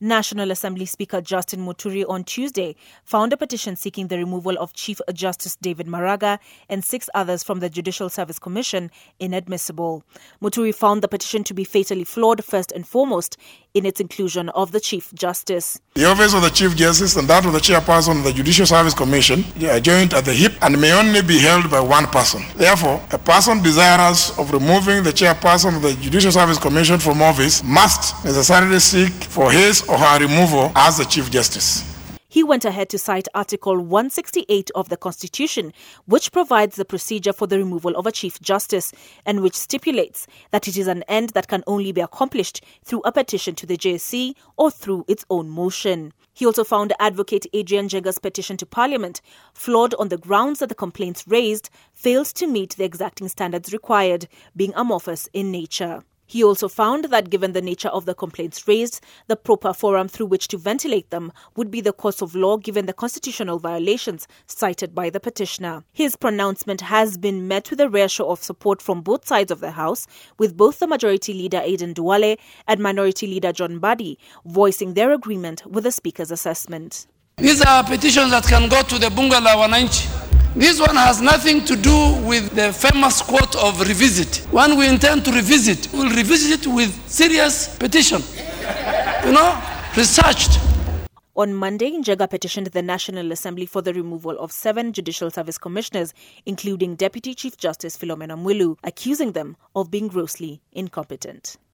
National Assembly Speaker Justin Muturi on Tuesday found a petition seeking the removal of Chief Justice David Maraga and six others from the Judicial Service Commission inadmissible. Muturi found the petition to be fatally flawed first and foremost in its inclusion of the Chief Justice. The office of the Chief Justice and that of the Chairperson of the Judicial Service Commission are joined at the hip and may only be held by one person. Therefore, a person desirous of removing the Chairperson of the Judicial Service Commission from office must necessarily seek for his or her removal as the Chief Justice. He went ahead to cite Article 168 of the Constitution, which provides the procedure for the removal of a Chief Justice and which stipulates that it is an end that can only be accomplished through a petition to the JSC or through its own motion. He also found Advocate Adrian Njenga's petition to Parliament flawed on the grounds that the complaints raised failed to meet the exacting standards required, being amorphous in nature. He also found that given the nature of the complaints raised, the proper forum through which to ventilate them would be the course of law given the constitutional violations cited by the petitioner. His pronouncement has been met with a rare show of support from both sides of the House, with both the Majority Leader Aden Duale and Minority Leader John Mbadi voicing their agreement with the Speaker's assessment. These are petitions that can go to the Bunge la Wananchi this one has nothing to do with the famous quote of revisit. When we intend to revisit, we'll revisit it with serious petition. You know, researched. On Monday, Njenga petitioned the National Assembly for the removal of seven Judicial Service Commissioners, including Deputy Chief Justice Philomena Mwilu, accusing them of being grossly incompetent.